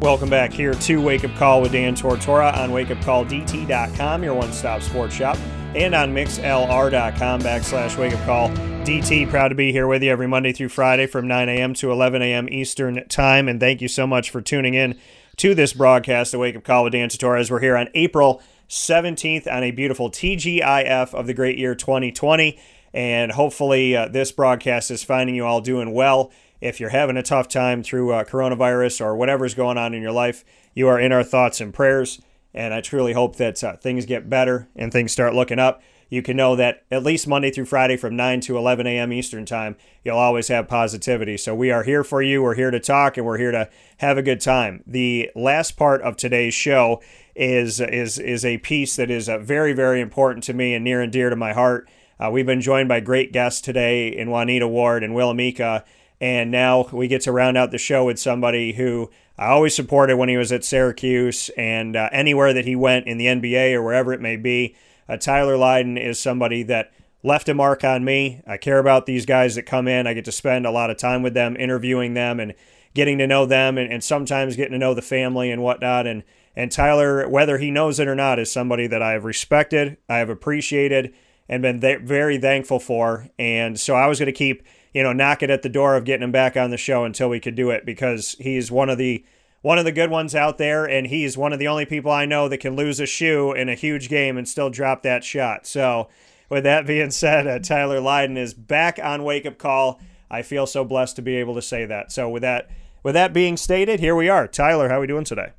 Welcome back here to Wake Up Call with Dan Tortora on wakeupcalldt.com, your one stop sports shop, and on mixlr.com backslash wake up call DT. Proud to be here with you every Monday through Friday from 9 a.m. to 11 a.m. Eastern Time. And thank you so much for tuning in to this broadcast of Wake Up Call with Dan Tortora as we're here on April 17th on a beautiful TGIF of the great year 2020. And hopefully, uh, this broadcast is finding you all doing well if you're having a tough time through uh, coronavirus or whatever's going on in your life, you are in our thoughts and prayers. And I truly hope that uh, things get better and things start looking up. You can know that at least Monday through Friday from 9 to 11 a.m. Eastern Time, you'll always have positivity. So we are here for you. We're here to talk and we're here to have a good time. The last part of today's show is is is a piece that is uh, very very important to me and near and dear to my heart. Uh, we've been joined by great guests today in Juanita Ward and Will Mika and now we get to round out the show with somebody who I always supported when he was at Syracuse and uh, anywhere that he went in the NBA or wherever it may be. Uh, Tyler Lydon is somebody that left a mark on me. I care about these guys that come in. I get to spend a lot of time with them, interviewing them and getting to know them and, and sometimes getting to know the family and whatnot. And, and Tyler, whether he knows it or not, is somebody that I have respected, I have appreciated, and been th- very thankful for. And so I was going to keep – you know, knock it at the door of getting him back on the show until we could do it because he's one of the one of the good ones out there, and he's one of the only people I know that can lose a shoe in a huge game and still drop that shot. So, with that being said, uh, Tyler Lydon is back on Wake Up Call. I feel so blessed to be able to say that. So, with that with that being stated, here we are. Tyler, how are we doing today?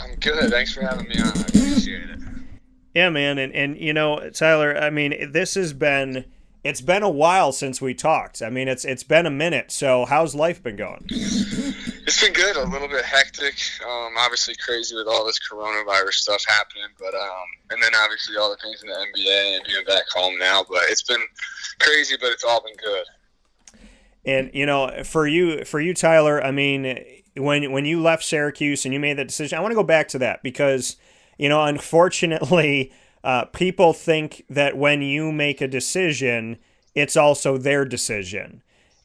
I'm good. Thanks for having me on. I appreciate it. Yeah, man, and and you know, Tyler, I mean, this has been it's been a while since we talked. I mean, it's it's been a minute. So how's life been going? It's been good. A little bit hectic. Um, obviously crazy with all this coronavirus stuff happening, but um, and then obviously all the things in the NBA and being back home now. But it's been crazy, but it's all been good. And you know, for you, for you, Tyler. I mean, when when you left Syracuse and you made that decision, I want to go back to that because you know, unfortunately uh, people think that when you make a decision, it's also their decision.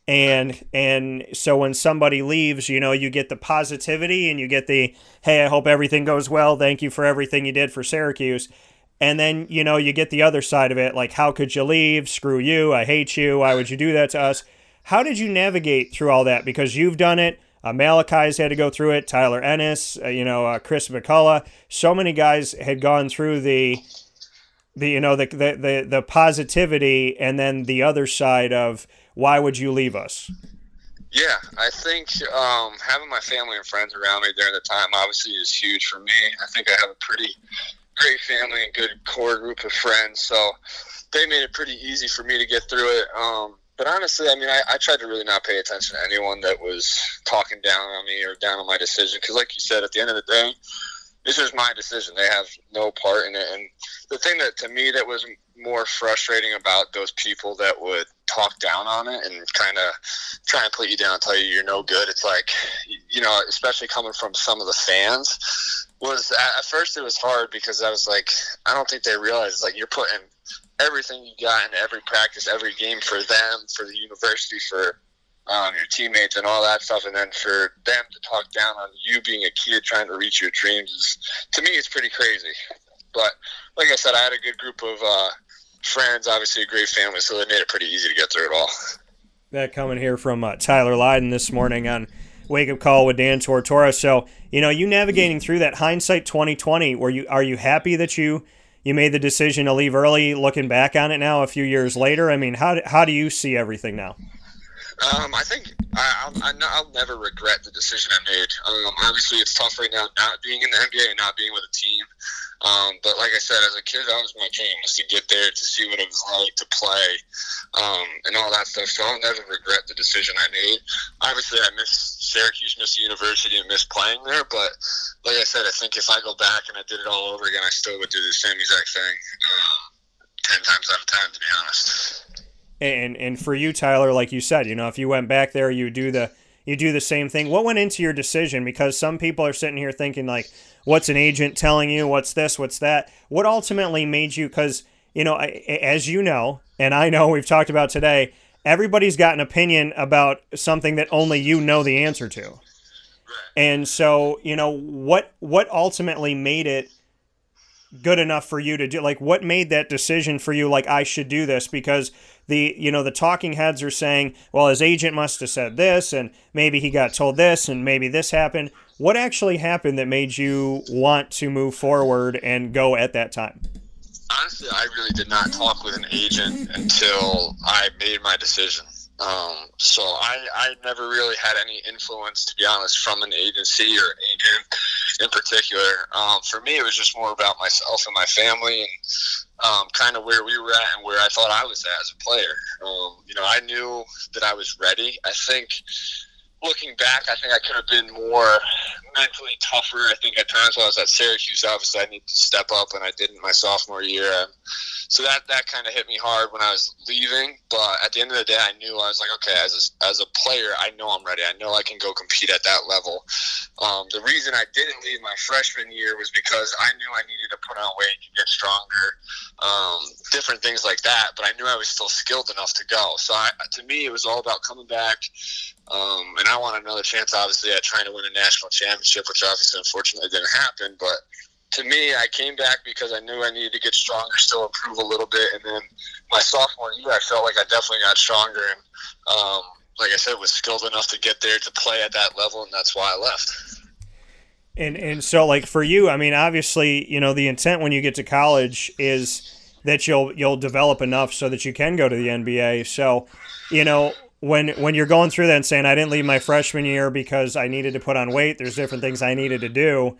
And and so when somebody leaves, you know, you get the positivity and you get the hey, I hope everything goes well. Thank you for everything you did for Syracuse. And then, you know, you get the other side of it, like how could you leave? Screw you. I hate you. Why would you do that to us? How did you navigate through all that? Because you've done it. Uh, Malachi's had to go through it. Tyler Ennis, uh, you know, uh, Chris McCullough. So many guys had gone through the the you know the, the the the positivity and then the other side of why would you leave us yeah i think um, having my family and friends around me during the time obviously is huge for me i think i have a pretty great family and good core group of friends so they made it pretty easy for me to get through it um, but honestly, I mean, I, I, tried to really not pay attention to anyone that was talking down on me or down on my decision. Because, like you said, at the end of the day, this was my decision. They have no part in it. And the thing that to me that was more frustrating about those people that would talk down on it and kind of try and put you down, tell you you're no good. It's like, you know, especially coming from some of the fans, was at first it was hard because I was like, I don't think they realize like you're putting everything you got in every practice, every game for them, for the university, for um, your teammates and all that stuff, and then for them to talk down on you being a kid trying to reach your dreams, is, to me, it's pretty crazy. But like I said, I had a good group of uh, friends, obviously a great family, so they made it pretty easy to get through it all. That coming here from uh, Tyler Lydon this morning on Wake Up Call with Dan Tortora. So you know, you navigating through that hindsight 2020. Were you are you happy that you you made the decision to leave early? Looking back on it now, a few years later, I mean, how how do you see everything now? Um, I think I, I'll, I'll never regret the decision I made. Um, obviously, it's tough right now not being in the NBA and not being with a team. Um, but like I said, as a kid, that was my dream was to get there to see what it was like to play um, and all that stuff. So I'll never regret the decision I made. Obviously, I miss Syracuse, miss the university, and miss playing there. But like I said, I think if I go back and I did it all over again, I still would do the same exact thing. Uh, ten times out of ten, to be honest and and for you tyler like you said you know if you went back there you do the you do the same thing. What went into your decision? Because some people are sitting here thinking like what's an agent telling you? What's this? What's that? What ultimately made you because you know as you know and i know we've talked about today everybody's got an opinion about something that only you know the answer to. And so you know what what ultimately made it good enough for you to do like what made that decision for you like I should do this? Because the you know the talking heads are saying well his agent must have said this and maybe he got told this and maybe this happened. What actually happened that made you want to move forward and go at that time? Honestly I really did not talk with an agent until I made my decision. Um, so I, I never really had any influence, to be honest, from an agency or an agent in particular. Um, for me, it was just more about myself and my family and um, kind of where we were at and where I thought I was at as a player. Um, you know, I knew that I was ready. I think looking back, I think I could have been more mentally tougher. I think at times when I was at Syracuse, obviously I needed to step up, and I didn't my sophomore year. So that that kind of hit me hard when I was leaving. But at the end of the day, I knew I was like, okay, as a, as a player, I know I'm ready. I know I can go compete at that level. Um, the reason I didn't leave my freshman year was because I knew I needed to put on weight get stronger, um, different things like that. But I knew I was still skilled enough to go. So I, to me, it was all about coming back. Um, and I want another chance, obviously, at trying to win a national championship, which obviously, unfortunately, didn't happen. But to me, I came back because I knew I needed to get stronger, still improve a little bit. And then my sophomore year, I felt like I definitely got stronger. And um, like I said, was skilled enough to get there to play at that level, and that's why I left. And and so like for you, I mean, obviously, you know, the intent when you get to college is that you'll you'll develop enough so that you can go to the NBA. So, you know, when when you're going through that and saying I didn't leave my freshman year because I needed to put on weight, there's different things I needed to do.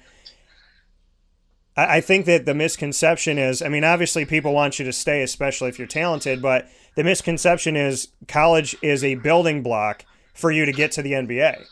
I think that the misconception is I mean, obviously, people want you to stay, especially if you're talented, but the misconception is college is a building block for you to get to the NBA.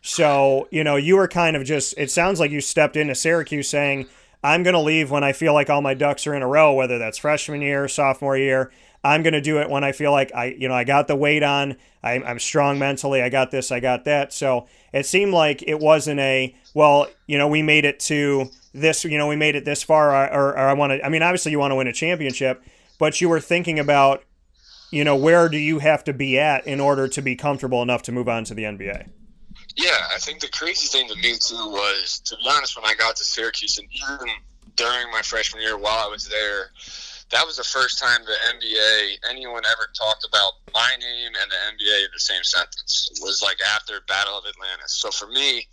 So, you know, you were kind of just, it sounds like you stepped into Syracuse saying, I'm going to leave when I feel like all my ducks are in a row, whether that's freshman year, sophomore year. I'm going to do it when I feel like I, you know, I got the weight on. I'm, I'm strong mentally. I got this. I got that. So it seemed like it wasn't a well. You know, we made it to this. You know, we made it this far. Or, or I want to. I mean, obviously, you want to win a championship, but you were thinking about, you know, where do you have to be at in order to be comfortable enough to move on to the NBA? Yeah, I think the crazy thing to me too was, to be honest, when I got to Syracuse and even during my freshman year while I was there that was the first time the NBA anyone ever talked about my name and the NBA in the same sentence. It was like after Battle of Atlantis. So for me,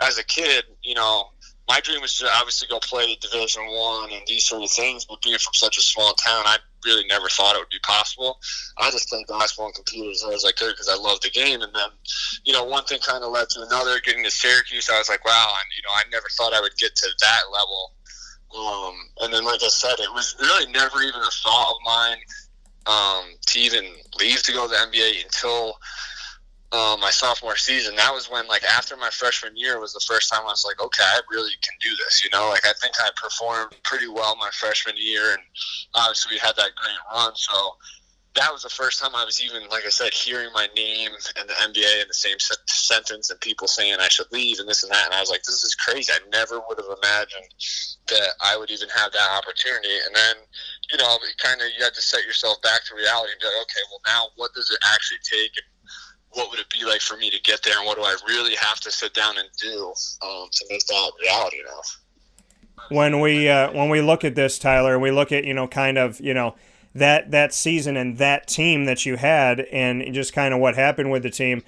as a kid, you know, my dream was to obviously go play Division One and these sort of things. But being from such a small town, I really never thought it would be possible. I just played basketball and computers as hard as I could because I loved the game. And then, you know, one thing kind of led to another. Getting to Syracuse, I was like, wow, and you know, I never thought I would get to that level um, and then, like I said, it was really never even a thought of mine um, to even leave to go to the NBA until uh, my sophomore season. That was when, like, after my freshman year was the first time I was like, okay, I really can do this. You know, like I think I performed pretty well my freshman year, and obviously we had that great run. So that was the first time I was even, like I said, hearing my name and the NBA in the same se- sentence, and people saying I should leave and this and that. And I was like, this is crazy. I never would have imagined that I would even have that opportunity. And then, you know, kind of you had to set yourself back to reality and be like, okay, well, now what does it actually take? And what would it be like for me to get there? And what do I really have to sit down and do um, to make that reality now? When we uh, when we look at this, Tyler, we look at you know kind of you know that that season and that team that you had, and just kind of what happened with the team.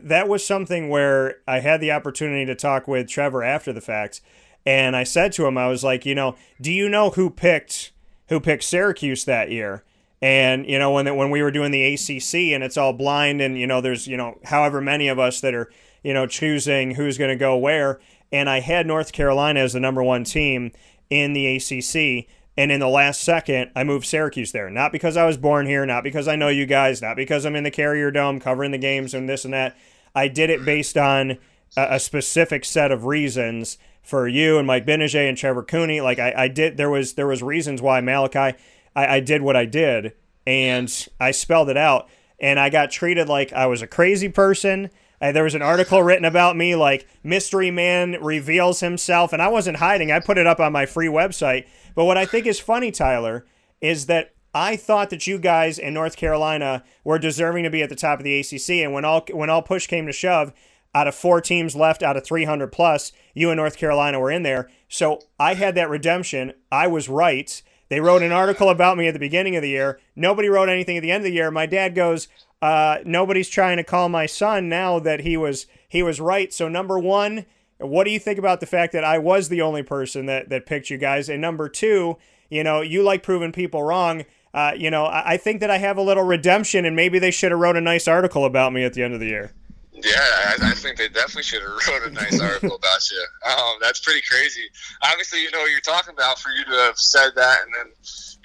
That was something where I had the opportunity to talk with Trevor after the fact, and I said to him, I was like, you know, do you know who picked who picked Syracuse that year? And you know when when we were doing the ACC and it's all blind and you know there's you know however many of us that are you know choosing who's going to go where and I had North Carolina as the number one team in the ACC. And in the last second, I moved Syracuse there. Not because I was born here, not because I know you guys, not because I'm in the Carrier Dome covering the games and this and that. I did it based on a, a specific set of reasons for you and Mike Gbinije and Trevor Cooney. Like I, I did, there was there was reasons why Malachi, I, I did what I did, and I spelled it out. And I got treated like I was a crazy person uh, there was an article written about me, like Mystery Man reveals himself, and I wasn't hiding. I put it up on my free website. But what I think is funny, Tyler, is that I thought that you guys in North Carolina were deserving to be at the top of the ACC, and when all when all push came to shove, out of four teams left out of 300 plus, you and North Carolina were in there. So I had that redemption. I was right. They wrote an article about me at the beginning of the year. Nobody wrote anything at the end of the year. My dad goes, uh, nobody's trying to call my son now that he was he was right. So number one, what do you think about the fact that I was the only person that that picked you guys? And number two, you know, you like proving people wrong. Uh, you know, I, I think that I have a little redemption, and maybe they should have wrote a nice article about me at the end of the year. Yeah, I, I, think they definitely should have wrote a nice article about you. Um, that's pretty crazy. Obviously, you know what you're talking about for you to have said that, and then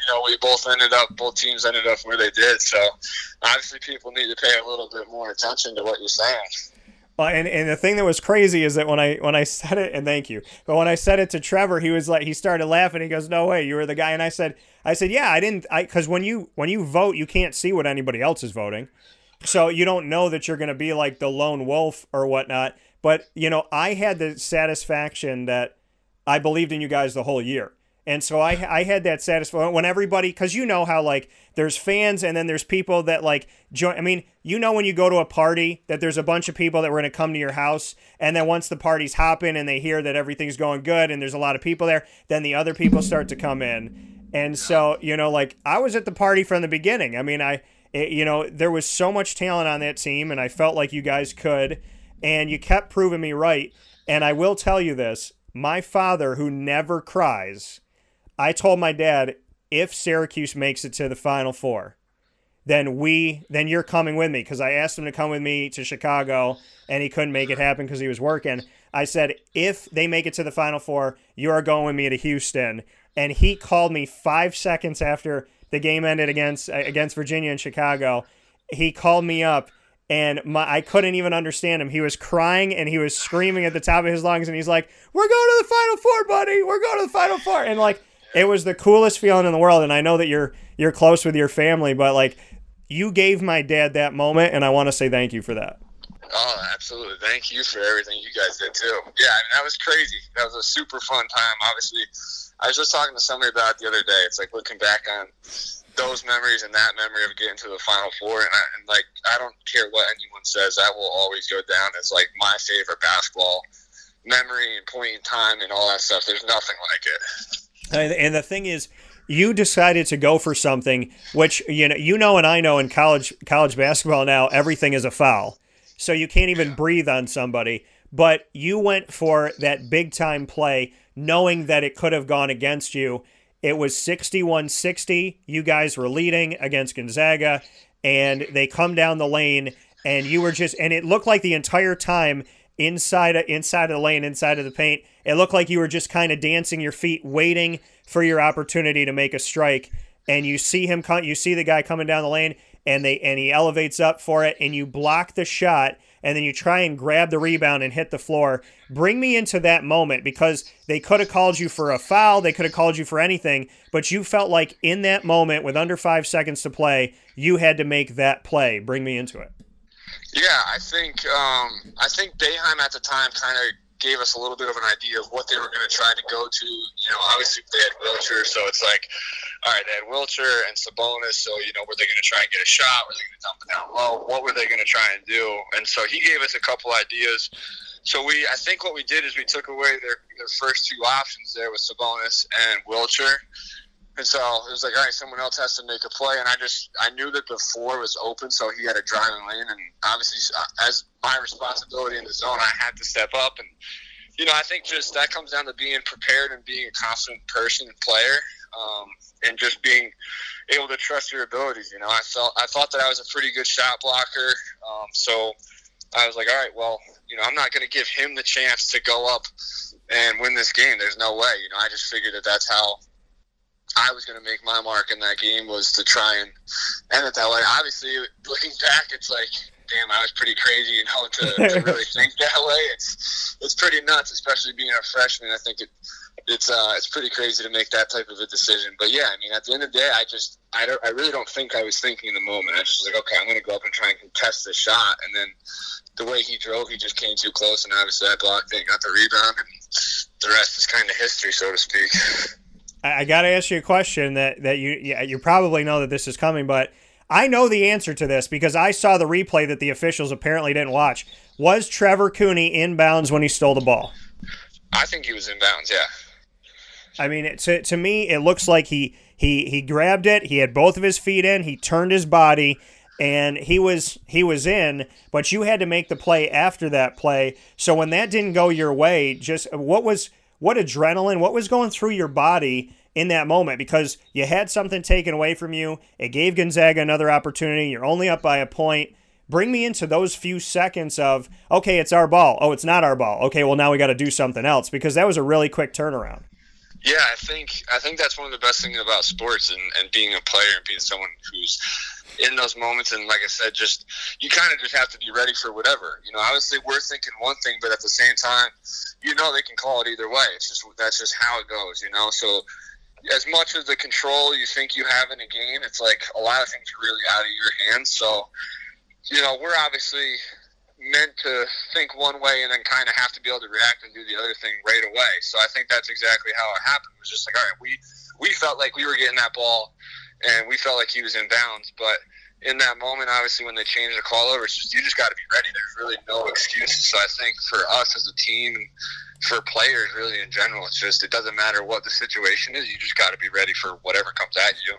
you know, we both ended up, both teams ended up where they did. So obviously, people need to pay a little bit more attention to what you're saying. Well, and, and the thing that was crazy is that when I when I said it, and thank you, but when I said it to Trevor, he was like, he started laughing. He goes, "No way, you were the guy." And I said, "I said, yeah, I didn't, I because when you when you vote, you can't see what anybody else is voting, so you don't know that you're going to be like the lone wolf or whatnot." But you know, I had the satisfaction that I believed in you guys the whole year. And so I I had that satisfaction when everybody because you know how like there's fans and then there's people that like join. I mean, you know when you go to a party that there's a bunch of people that were going to come to your house, and then once the party's hopping and they hear that everything's going good and there's a lot of people there, then the other people start to come in. And so you know, like I was at the party from the beginning. I mean, I it, you know there was so much talent on that team, and I felt like you guys could, and you kept proving me right. And I will tell you this: my father, who never cries I told my dad if Syracuse makes it to the Final Four, then we then you're coming with me because I asked him to come with me to Chicago and he couldn't make it happen because he was working. I said if they make it to the Final Four, you are going with me to Houston. And he called me five seconds after the game ended against against Virginia and Chicago. He called me up and my I couldn't even understand him. He was crying and he was screaming at the top of his lungs and he's like, "We're going to the Final Four, buddy. We're going to the Final Four. And like it was the coolest feeling in the world and i know that you're you're close with your family but like you gave my dad that moment and i want to say thank you for that oh absolutely thank you for everything you guys did too yeah I mean, that was crazy that was a super fun time obviously i was just talking to somebody about it the other day. It's like looking back on those memories and that memory of getting to the final four and, I, and like i don't care what anyone says that will always go down as like my favorite basketball memory and point in time and all that stuff. There's nothing like it. And the thing is, you decided to go for something which you know you know and I know in college college basketball now everything is a foul. So you can't even breathe on somebody, but you went for that big time play knowing that it could have gone against you. It was 61-60. You guys were leading against Gonzaga and they come down the lane and you were just and it looked like the entire time inside of, inside of the lane, inside of the paint. It looked like you were just kind of dancing your feet, waiting for your opportunity to make a strike. And you see him, you see the guy coming down the lane, and they and he elevates up for it, and you block the shot, and then you try and grab the rebound and hit the floor. Bring me into that moment because they could have called you for a foul, they could have called you for anything, but you felt like in that moment, with under five seconds to play, you had to make that play. Bring me into it. Yeah, I think um, I think Boeheim at the time kind of gave us a little bit of an idea of what they were going to try to go to. You know, obviously they had Wiltjer, so it's like, all right, they had Wiltjer and Sabonis. So you know, were they going to try and get a shot? Were they going to dump it down low? What were they going to try and do? And so he gave us a couple ideas. So we, I think what we did is we took away their, their first two options there with Sabonis and Wiltjer and so it was like, all right, someone else has to make a play, and I just I knew that the floor was open, so he had a driving lane, and obviously uh, as my responsibility in the zone, I had to step up, and you know I think just that comes down to being prepared and being a confident person and player, um, and just being, able to trust your abilities. You know, I felt I thought that I was a pretty good shot blocker, um, so I was like, all right, well, you know, I'm not going to give him the chance to go up and win this game. There's no way. You know, I just figured that that's how I was going to make my mark in that game was to try and end it that way. Obviously, looking back, it's like, damn, I was pretty crazy, you know, to, to really think that way. It's it's pretty nuts, especially being a freshman. I think it it's uh it's pretty crazy to make that type of a decision. But yeah, I mean, at the end of the day, I just I don't I really don't think I was thinking in the moment. I just was like, okay, I'm going to go up and try and contest this shot, and then the way he drove, he just came too close, and obviously I blocked it, got the rebound, and the rest is kind of history, so to speak. I, I got to ask you a question that that you yeah, you probably know that this is coming, but I know the answer to this because I saw the replay that the officials apparently didn't watch. Was Trevor Cooney inbounds when he stole the ball? I think he was inbounds. Yeah. I mean, to to me, it looks like he he he grabbed it. He had both of his feet in. He turned his body, and he was he was in. But you had to make the play after that play. So when that didn't go your way, just what was what adrenaline? What was going through your body? in that moment because you had something taken away from you. It gave Gonzaga another opportunity. You're only up by a point. Bring me into those few seconds of, okay, it's our ball. Oh, it's not our ball. Okay, well, now we got to do something else because that was a really quick turnaround. Yeah, I think I think that's one of the best things about sports and, and being a player and being someone who's in those moments. And like I said, just you kind of just have to be ready for whatever. You know, obviously we're thinking one thing, but at the same time, you know they can call it either way. It's just that's just how it goes. You know, so as much of the control you think you have in a game, it's like a lot of things are really out of your hands. So, you know, we're obviously meant to think one way and then kind of have to be able to react and do the other thing right away. So I think that's exactly how it happened. It was just like, all right, we we felt like we were getting that ball, and we felt like he was in bounds. But in that moment, obviously, when they changed the call over, it's just you just got to be ready. There's really no excuses. So I think for us as a team for players, really in general, it's just it doesn't matter what the situation is. You just got to be ready for whatever comes at you.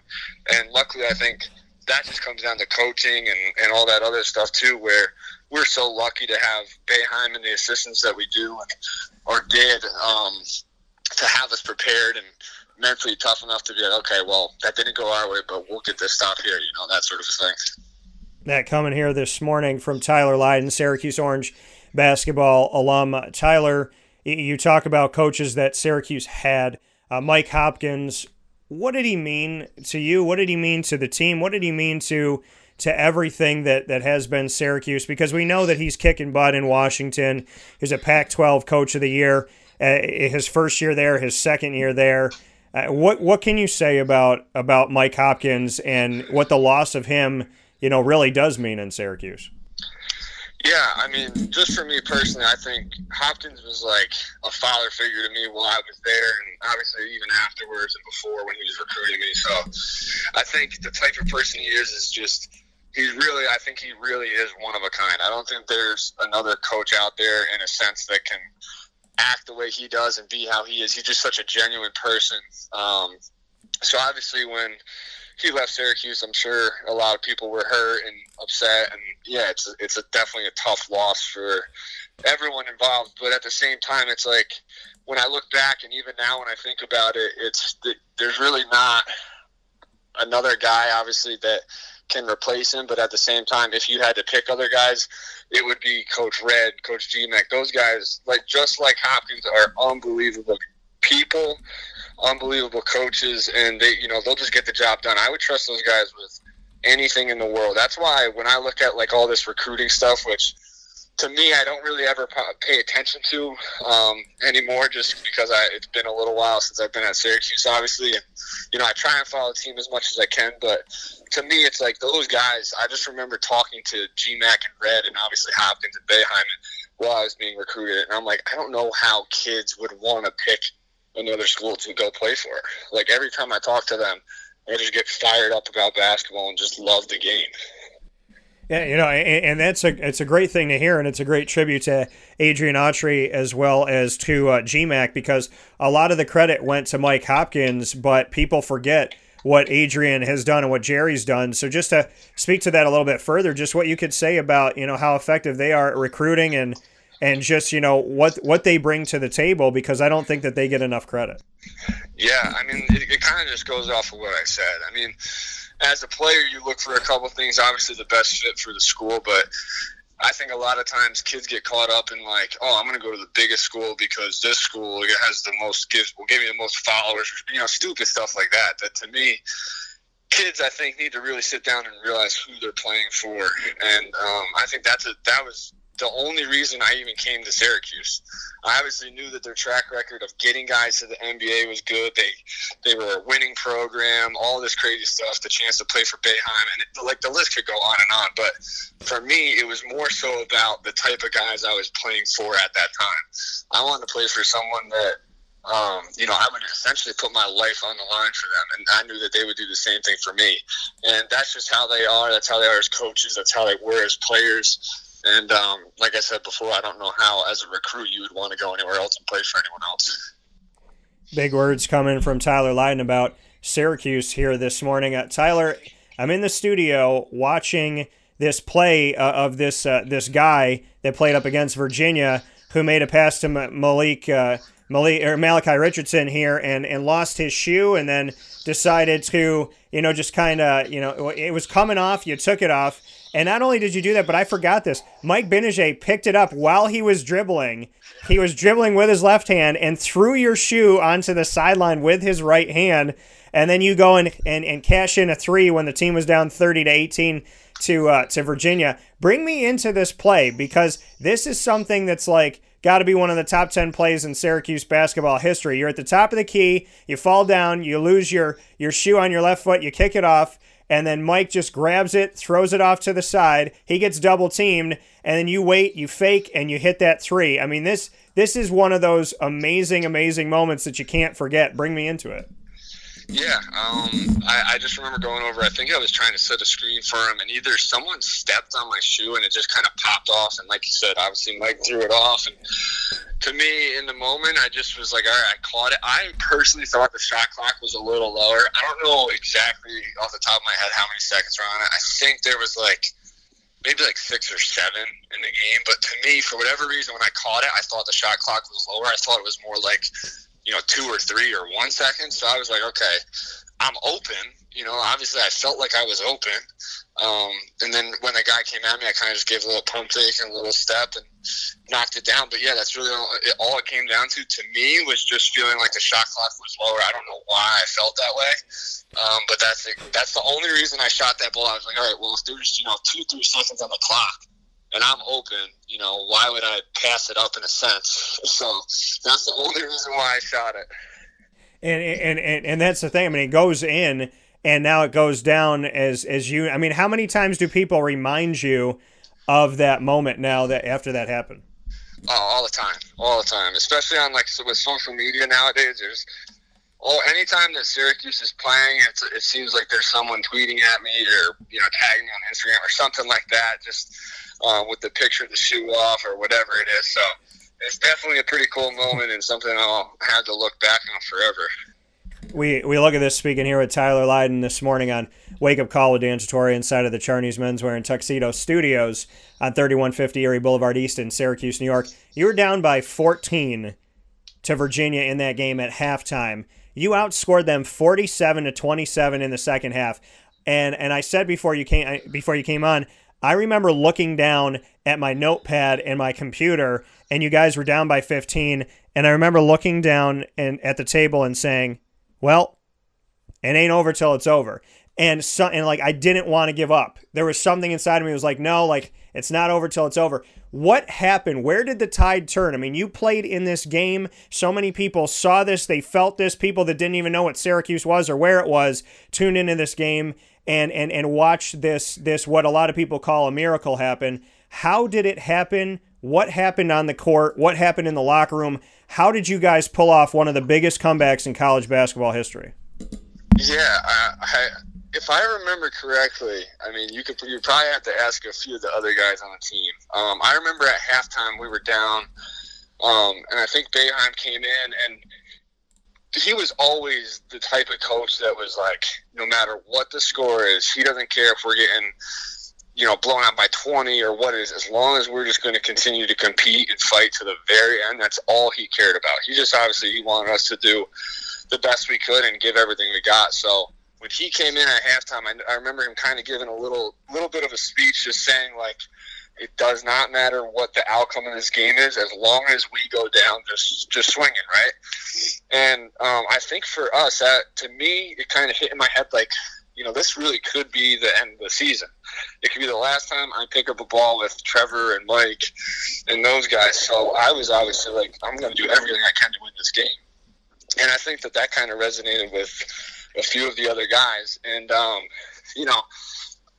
And luckily, I think that just comes down to coaching and, and all that other stuff too, where we're so lucky to have Boeheim and the assistants that we do and or did um, to have us prepared and mentally tough enough to be like, okay, well, that didn't go our way, but we'll get this stuff here, you know, that sort of thing. That coming here this morning from Tyler Lydon, Syracuse Orange basketball alum. Tyler, you talk about coaches that Syracuse had. Uh, Mike Hopkins, what did he mean to you? What did he mean to the team? What did he mean to to everything that, that has been Syracuse because we know that he's kicking butt in Washington. He's a Pac 12 coach of the year, uh, his first year there, his second year there. Uh, what what can you say about about Mike Hopkins and what the loss of him, you know, really does mean in Syracuse? Yeah, I mean, just for me personally, I think Hopkins was like a father figure to me while I was there, and obviously even afterwards and before when he was recruiting me. So, I think the type of person he is is just he's really I think he really is one of a kind. I don't think there's another coach out there in a sense that can act the way he does and be how he is. He's just such a genuine person. Um, so obviously when he left Syracuse, I'm sure a lot of people were hurt and upset, and yeah, it's a, it's a definitely a tough loss for everyone involved. But at the same time, it's like when I look back, and even now when I think about it, it's there's really not another guy, obviously that can replace him. But at the same time, if you had to pick other guys, it would be Coach Red, Coach GMAC. Those guys, like just like Hopkins, are unbelievable people, unbelievable coaches, and they, you know, they'll just get the job done. I would trust those guys with anything in the world. That's why when I look at like all this recruiting stuff, which to me I don't really ever pay attention to um, anymore, just because I it's been a little while since I've been at Syracuse, obviously, and you know I try and follow the team as much as I can, but to me it's like those guys. I just remember talking to GMAC and Red, and obviously Hopkins and Boeheim while I was being recruited, and I'm like, I don't know how kids would want to pick another school to go play for. Like every time I talk to them, I just get fired up about basketball and just love the game. Yeah, you know, and, and, that's a it's a great thing to hear, and it's a great tribute to Adrian Autry as well as to uh, GMAC because a lot of the credit went to Mike Hopkins, but people forget what Adrian has done and what Gerry's done. So just to speak to that a little bit further, just what you could say about you know how effective they are at recruiting and and just you know what what they bring to the table because I don't think that they get enough credit. Yeah, I mean, it, it kind of just goes off of what I said. I mean, as a player, you look for a couple things. Obviously, the best fit for the school, but I think a lot of times kids get caught up in like, oh, I'm going to go to the biggest school because this school has the most gives will give me the most followers, you know, stupid stuff like that. That to me, kids I think need to really sit down and realize who they're playing for, and um, I think that's a that was the only reason I even came to Syracuse. I obviously knew that their track record of getting guys to the NBA was good. They they were a winning program, all this crazy stuff, the chance to play for Boeheim, and it, like the list could go on and on. But for me, it was more so about the type of guys I was playing for at that time. I wanted to play for someone that um, you know, I would essentially put my life on the line for them, and I knew that they would do the same thing for me. And that's just how they are. That's how they are as coaches. That's how they were as players. And um, like I said before, I don't know how, as a recruit, you would want to go anywhere else and play for anyone else. Big words coming from Tyler Lydon about Syracuse here this morning. Uh, Tyler, I'm in the studio watching this play uh, of this uh, this guy that played up against Virginia, who made a pass to Malik. Uh, Malik or Malachi Richardson here and and lost his shoe and then decided to you know just kind of you know it was coming off you took it off and not only did you do that, but I forgot this. Mike Gbinije picked it up while he was dribbling. He was dribbling with his left hand and threw your shoe onto the sideline with his right hand. And then you go and, and, and cash in a three when the team was down 30 to 18 to uh, to Virginia. Bring me into this play because this is something that's like got to be one of the top 10 plays in Syracuse basketball history. You're at the top of the key, you fall down, you lose your your shoe on your left foot, you kick it off, and then Mike just grabs it, throws it off to the side. He gets double teamed, and then you wait, you fake, and you hit that three. I mean, this this is one of those amazing, amazing moments that you can't forget. Bring me into it. Yeah, um, I, I, just remember going over. I think I was trying to set a screen for him, and either someone stepped on my shoe and it just kind of popped off. And like you said, obviously Mike threw it off. And to me, in the moment, I just was like, all right, I caught it. I personally thought the shot clock was a little lower. I don't know exactly off the top of my head how many seconds were on it. I think there was like maybe like six or seven in the game. But to me, for whatever reason, when I caught it, I thought the shot clock was lower. I thought it was more like you know, two or three or one second. So I was like, okay, I'm open. You know, obviously I felt like I was open. Um, and then when the guy came at me, I kind of just gave a little pump fake and a little step and knocked it down. But yeah, that's really all it, all it came down to to me was just feeling like the shot clock was lower. I don't know why I felt that way, um, but that's that's the only reason I shot that ball. I was like, all right, well, if there's you know two three seconds on the clock, and I'm open, you know, why would I pass it up in a sense? So that's the only reason why I shot it. And and and, and that's the thing. I mean, it goes in, and now it goes down as as you. I mean, how many times do people remind you of that moment now that after that happened? Oh, all the time, all the time. Especially on like with social media nowadays. There's oh, anytime that Syracuse is playing, it seems like there's someone tweeting at me or you know tagging me on Instagram or something like that. Just uh, with the picture of the shoe off or whatever it is. So it's definitely a pretty cool moment and something I'll have to look back on forever. We, we look at this speaking here with Tyler Lydon this morning on Wake Up Call with Dan Tortora inside of the Charney's Menswear and Tuxedo Studios on 3150 Erie Boulevard East in Syracuse, New York. You were down by 14 to Virginia in that game at halftime. You outscored them 47 to 27 in the second half. And and I said before you came before you came on, I remember looking down at my notepad and my computer, and you guys were down by 15. And I remember looking down and at the table and saying, "Well, it ain't over till it's over." And so, and like I didn't want to give up. There was something inside of me was like, "No, like it's not over till it's over." What happened? Where did the tide turn? I mean, you played in this game. So many people saw this. They felt this. People that didn't even know what Syracuse was or where it was tuned into this game and and and watch this this what a lot of people call a miracle happen. How did it happen? What happened on the court? What happened in the locker room? How did you guys pull off one of the biggest comebacks in college basketball history? Yeah, I, I, if I remember correctly, I mean, you could you probably have to ask a few of the other guys on the team. Um, I remember at halftime we were down, um, and I think Boeheim came in and he was always the type of coach that was like, no matter what the score is, he doesn't care if we're getting, you know, blown out by 20 or what is, as long as we're just going to continue to compete and fight to the very end. That's all he cared about. He just obviously he wanted us to do the best we could and give everything we got. So when he came in at halftime, I, I remember him kind of giving a little little bit of a speech, just saying like, it does not matter what the outcome of this game is, as long as we go down just just swinging, right? And um, I think for us, that to me, it kind of hit in my head like, you know, this really could be the end of the season. It could be the last time I pick up a ball with Trevor and Mike and those guys. So I was obviously like, I'm going to do everything I can to win this game. And I think that that kind of resonated with a few of the other guys. And, um, you know,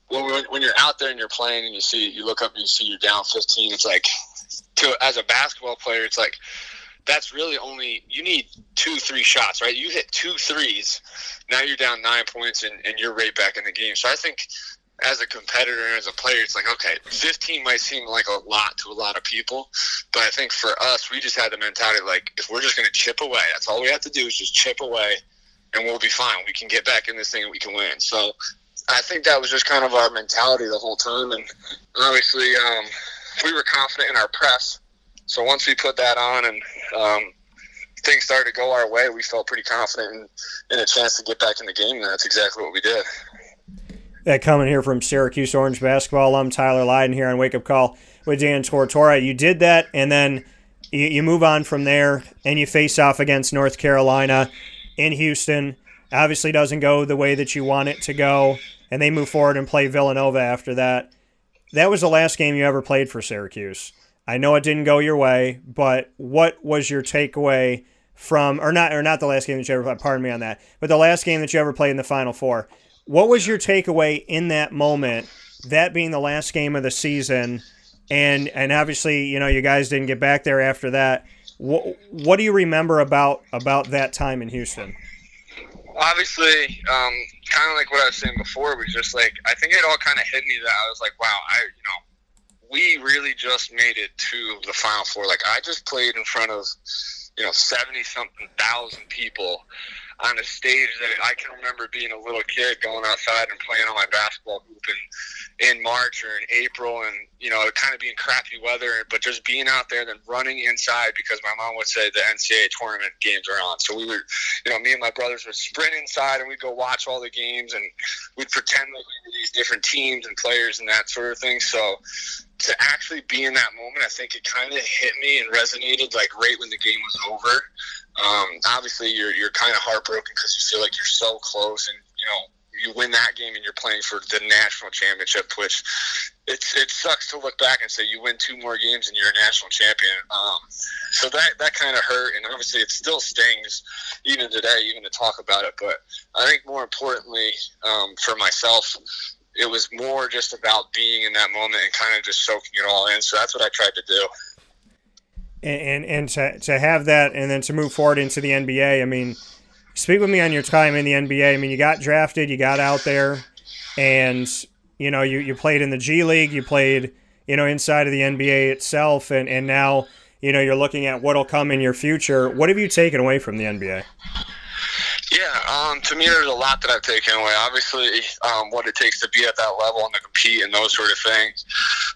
when, when you're out there and you're playing and you see, you look up and you see you're down 15, it's like, to, as a basketball player, it's like, that's really only you need two three shots right you hit two threes now you're down nine points and, and you're right back in the game so i think as a competitor and as a player it's like okay 15 might seem like a lot to a lot of people but i think for us we just had the mentality like if we're just going to chip away that's all we have to do is just chip away and we'll be fine. We can get back in this thing and we can win. So i think that was just kind of our mentality the whole time. And obviously um, we were confident in our press. So once we put that on and um, things started to go our way, we felt pretty confident in, in a chance to get back in the game, and that's exactly what we did. That coming here from Syracuse Orange basketball alum Tyler Lydon here on Wake Up Call with Dan Tortora. You did that, and then you, you move on from there, and you face off against North Carolina in Houston. Obviously, doesn't go the way that you want it to go, and they move forward and play Villanova after that. That was the last game you ever played for Syracuse. I know it didn't go your way, but what was your takeaway from, or not, or not the last game that you ever played? Pardon me on that, but the last game that you ever played in the Final Four. What was your takeaway in that moment? That being the last game of the season, and and obviously, you know, you guys didn't get back there after that. What what do you remember about about that time in Houston? Obviously, um, kind of like what I was saying before, was just like I think it all kind of hit me that I was like, wow, I you know we really just made it to the final four. Like I just played in front of, you know, seventy something thousand people on a stage that I can remember being a little kid going outside and playing on my basketball hoop in, in March or in April and, you know, kind of being crappy weather, but just being out there, then running inside because my mom would say the NCAA tournament games are on. So we were, you know, me and my brothers would sprint inside and we'd go watch all the games and we'd pretend like we were these different teams and players and that sort of thing. So to actually be in that moment, I think it kind of hit me and resonated like right when the game was over. Um, obviously, you're you're kind of heartbroken because you feel like you're so close, and you know you win that game and you're playing for the national championship, which it's it sucks to look back and say you win two more games and you're a national champion. Um, so that that kind of hurt, and obviously it still stings even today, even to talk about it. But I think more importantly um, for myself, it was more just about being in that moment and kind of just soaking it all in. So that's what I tried to do. And and, and to, to have that and then to move forward into the NBA, I mean, speak with me on your time in the NBA. I mean, you got drafted, you got out there, and you know, you, you played in the G League, you played, you know, inside of the NBA itself, and, and now, you know, you're looking at what'll come in your future. What have you taken away from the NBA? Yeah, um, to me, there's a lot that I've taken away. Obviously, um, what it takes to be at that level and to compete and those sort of things.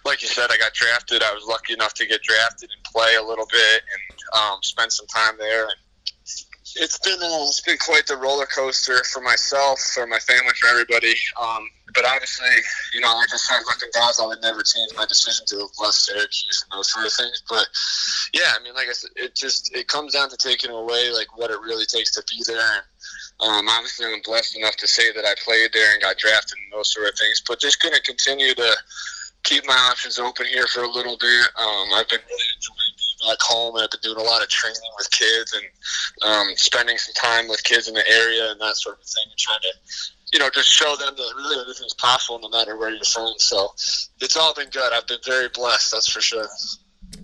Like you said, I got drafted. I was lucky enough to get drafted and play a little bit and um, spend some time there. And it's been uh, it's been quite the roller coaster for myself, for my family, for everybody. Um, but obviously, you know, like I said, looking back, I would never change my decision to left Syracuse and those sort of things. But yeah, I mean, like I said, it just it comes down to taking away like what it really takes to be there. And um, obviously, I'm blessed enough to say that I played there and got drafted and those sort of things. But just going to continue to keep my options open here for a little bit. Um, I've been really enjoying being back home, and I've been doing a lot of training with kids and um, spending some time with kids in the area and that sort of thing, and trying to, you know, just show them that really anything's possible no matter where you're from. So it's all been good. I've been very blessed, that's for sure.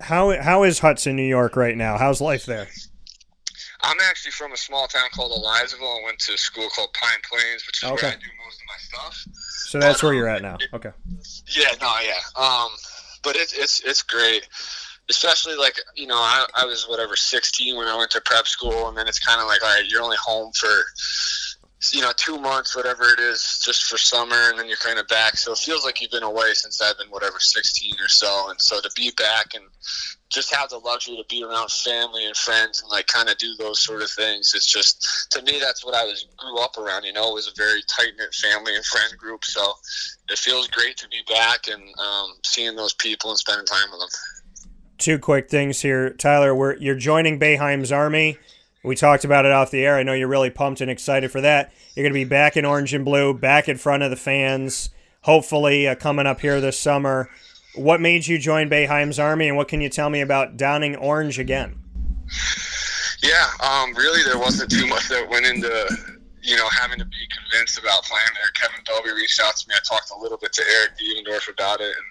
How how is Hudson, New York, right now? How's life there? I'm actually from a small town called Elizaville. I went to a school called Pine Plains, which is okay. where I do most of my stuff. So that's but, where um, you're at now. Okay. Yeah, no, yeah. Um, but it's it's it's great, especially like you know I I was whatever 16 when I went to prep school, and then it's kind of like all right, you're only home for you know two months, whatever it is, just for summer, and then you're kind of back. So it feels like you've been away since I've been whatever 16 or so, and so to be back and just have the luxury to be around family and friends and like kind of do those sort of things. It's just to me that's what I was grew up around. You know, it was a very tight knit family and friend group. So it feels great to be back and um, seeing those people and spending time with them. Two quick things here, Tyler. We're you're joining Boeheim's army. We talked about it off the air. I know you're really pumped and excited for that. You're going to be back in orange and blue, back in front of the fans. Hopefully, uh, coming up here this summer. What made you join Boeheim's army, and what can you tell me about donning orange again? Yeah, um, really, there wasn't too much that went into you know having to be convinced about playing there. Kevin Belbey reached out to me. I talked a little bit to Eric Devendorf about it, and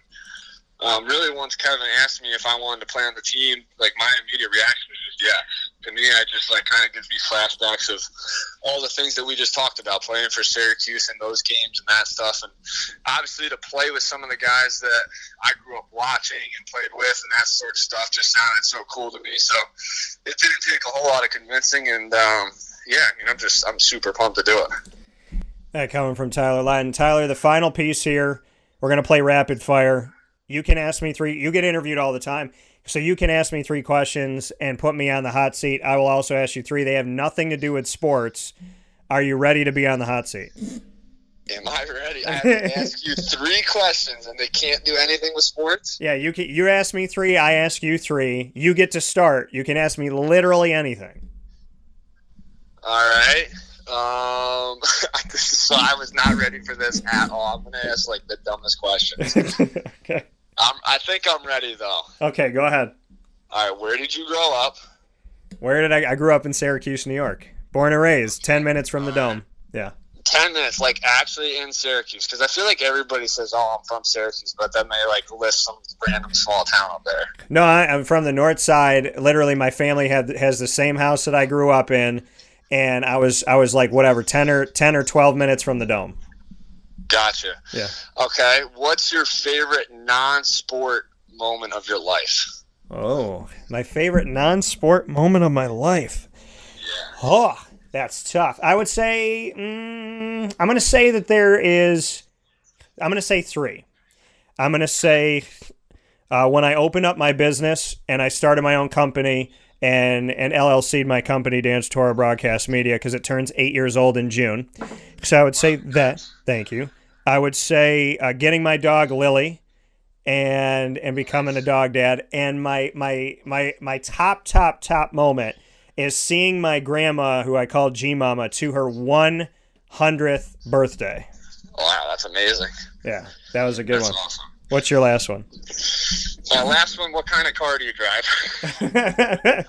um, really, once Kevin asked me if I wanted to play on the team, like my immediate reaction was just yeah. To me, I just like kind of gives me flashbacks of all the things that we just talked about, playing for Syracuse and those games and that stuff, and obviously to play with some of the guys that I grew up watching and played with, and that sort of stuff just sounded so cool to me. So it didn't take a whole lot of convincing, and um, yeah, you know, I'm just I'm super pumped to do it. That coming from Tyler Lydon. Tyler, the final piece here. We're gonna play rapid fire. You can ask me three. You get interviewed all the time, so you can ask me three questions and put me on the hot seat. I will also ask you three. They have nothing to do with sports. Are you ready to be on the hot seat? Am I ready? I have to ask you three questions, and they can't do anything with sports. Yeah, you can. You ask me three. I ask you three. You get to start. You can ask me literally anything. All right. Um, so I was not ready for this at all. I'm gonna ask like the dumbest questions. okay. I'm, I think I'm ready though. Okay, go ahead. All right, where did you grow up? Where did I? I grew up in Syracuse, New York. Born and raised, ten minutes from the dome. Yeah. Ten minutes, like actually in Syracuse, because I feel like everybody says, "Oh, I'm from Syracuse," but then they like list some random small town up there. No, I, I'm from the north side. Literally, my family had has the same house that I grew up in, and I was I was like whatever ten or ten or twelve minutes from the dome. Gotcha. Yeah. Okay. What's your favorite non-sport moment of your life? Oh, my favorite non-sport moment of my life. Yeah. Oh, that's tough. I would say mm, I'm going to say that there is. I'm going to say three. I'm going to say uh, when I opened up my business and I started my own company and and LLC'd my company, Dance Torah Broadcast Media, because it turns eight years old in June. So I would say that. Thank you. I would say uh, getting my dog Lily and and becoming a dog dad. And my my my my top top top moment is seeing my grandma, who I call G Mama, to her one hundredth birthday. Wow, that's amazing. Yeah, that was a good That's one. awesome. What's your last one? Uh, last one. What kind of car do you drive?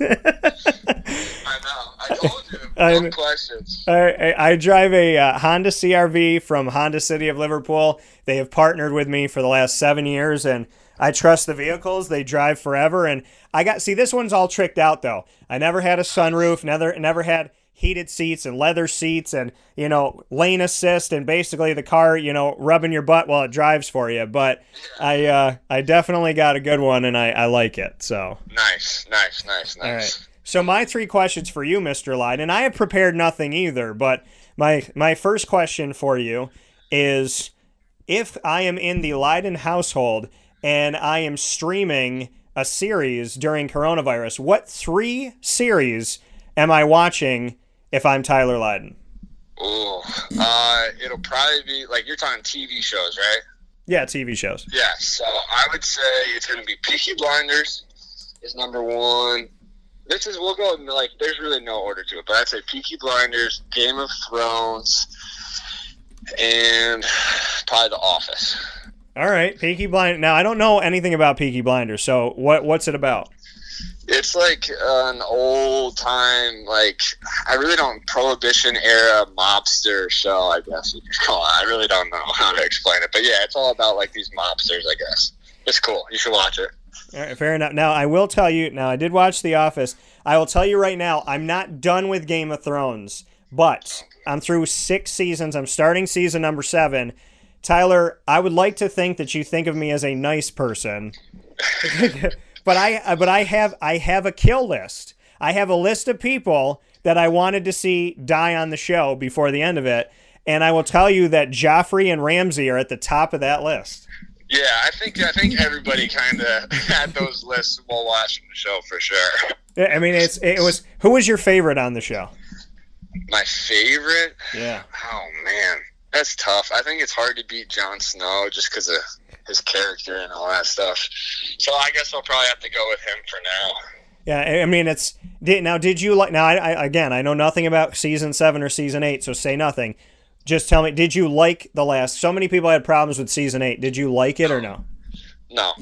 I know. I told you. Know. questions. I, I I drive a uh, Honda CRV from Honda City of Liverpool. They have partnered with me for the last seven years, and I trust the vehicles. They drive forever, and I got see this one's all tricked out though. I never had a sunroof, never never had heated seats and leather seats, and you know lane assist, and basically the car you know rubbing your butt while it drives for you. But I uh, I definitely got a good one, and I, I like it. So. Nice, nice, nice, nice. All right. So my three questions for you, Mr. Lyde, and I have prepared nothing either, but my my first question for you is if I am in the Lydon household and I am streaming a series during coronavirus, what three series am I watching if I'm Tyler Lydon? Ooh, uh, it'll probably be like you're talking TV shows, right? Yeah, TV shows. Yeah. So I would say it's going to be Peaky Blinders is number one. This is we'll go like there's really no order to it, but I'd say Peaky Blinders, Game of Thrones, and probably The Office. All right, Peaky Blind. Now I don't know anything about Peaky Blinders, so what what's it about? It's like an old time, like I really don't prohibition era mobster show. I guess you could call it. I really don't know how to explain it, but yeah, it's all about like these mobsters. I guess it's cool. You should watch it. All right, fair enough. Now I will tell you. Now I did watch The Office. I will tell you right now. I'm not done with Game of Thrones, but I'm through six seasons. I'm starting season number seven. Tyler, I would like to think that you think of me as a nice person, but I uh, but I have I have a kill list. I have a list of people that I wanted to see die on the show before the end of it, and I will tell you that Joffrey and Ramsay are at the top of that list. Yeah, I think I think everybody kind of had those lists while watching the show for sure. I mean, it's it was who was your favorite on the show? My favorite? Yeah. Oh man, that's tough. I think it's hard to beat Jon Snow just because of his character and all that stuff. So I guess I'll probably have to go with him for now. Yeah, I mean it's did, now. Did you like now? I, I again, I know nothing about season seven or season eight, so say nothing. Just tell me, did you like the last? So many people had problems with season eight. Did you like it or no? No,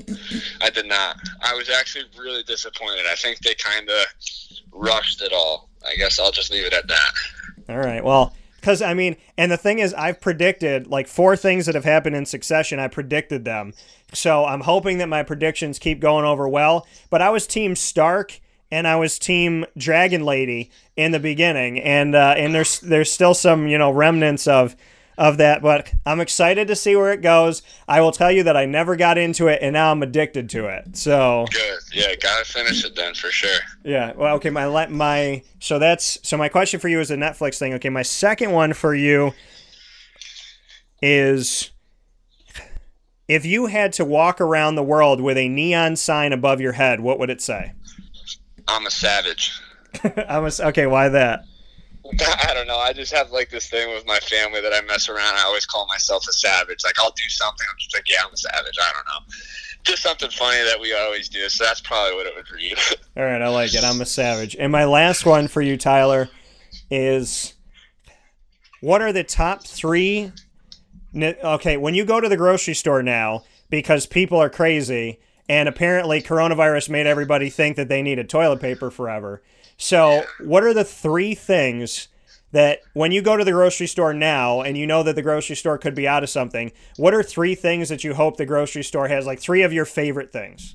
I did not. I was actually really disappointed. I think they kind of rushed it all. I guess I'll just leave it at that. All right. Well, because I mean, and the thing is, I've predicted like four things that have happened in succession. I predicted them, so I'm hoping that my predictions keep going over well. But I was Team Stark and I was Team Dragon Lady in the beginning, and uh, and there's there's still some you know remnants of of that, but I'm excited to see where it goes. I will tell you that I never got into it, and now I'm addicted to it. So good, yeah, gotta finish it then for sure. Yeah, well, okay, my let my so that's so my question for you is a Netflix thing. Okay, my second one for you is if you had to walk around the world with a neon sign above your head, what would it say? I'm a savage. I'm a, okay. Why that? I don't know. I just have like this thing with my family that I mess around. I always call myself a savage. Like I'll do something. I'm just like, yeah, I'm a savage. I don't know. Just something funny that we always do. So that's probably what it would read. All right, I like it. I'm a savage. And my last one for you, Tyler, is what are the top three? Okay, when you go to the grocery store now, because people are crazy, and apparently coronavirus made everybody think that they needed toilet paper forever. So, what are the three things that when you go to the grocery store now and you know that the grocery store could be out of something, what are three things that you hope the grocery store has? Like three of your favorite things.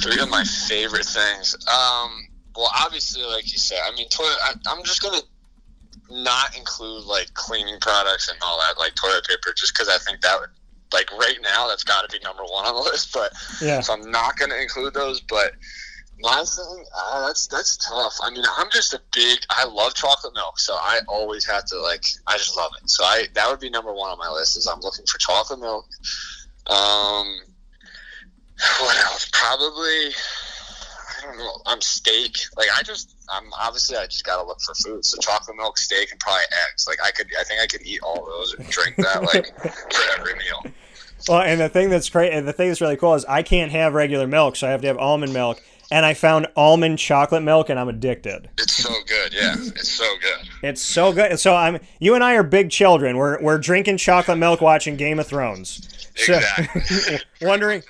Three of my favorite things. Um, well, obviously, like you said, I mean, toilet. I, I'm just gonna not include like cleaning products and all that, like toilet paper, just because I think that would like right now that's got to be number one on the list. But yeah, so I'm not gonna include those, but my thing, uh, that's that's tough. I mean, I'm just a big. I love chocolate milk, so I always have to like. I just love it. So I that would be number one on my list. Is I'm looking for chocolate milk. Um, what else? Probably. I don't know. I'm steak. Like I just. I'm obviously. I just gotta look for food. So chocolate milk, steak, and probably eggs. Like I could. I think I could eat all those and drink that like for every meal. Well, and the thing that's great, and the thing that's really cool is I can't have regular milk, so I have to have almond milk and I found almond chocolate milk, and I'm addicted. It's so good, yeah. It's so good. It's so good. So I'm. You and I are big children. We're we're drinking chocolate milk, watching Game of Thrones. Exactly. So, wondering.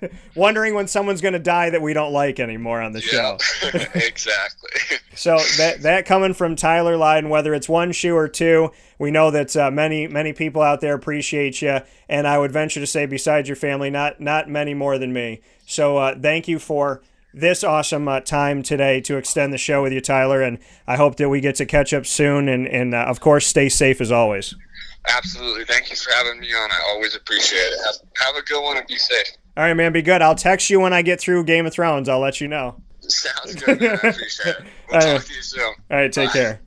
wondering when someone's going to die that we don't like anymore on the show. exactly. so that that coming from Tyler Lydon, whether it's one shoe or two, we know that uh, many many people out there appreciate you, and I would venture to say, besides your family, not not many more than me. So uh, thank you for this awesome uh, time today to extend the show with you, Tyler. And I hope that we get to catch up soon. And, and uh, of course, stay safe as always. Absolutely. Thank you for having me on. I always appreciate it. Have, have a good one and be safe. All right, man. Be good. I'll text you when I get through Game of Thrones. I'll let you know. Sounds good. Man. I appreciate it. We'll talk to you soon. All right. Take Bye. care.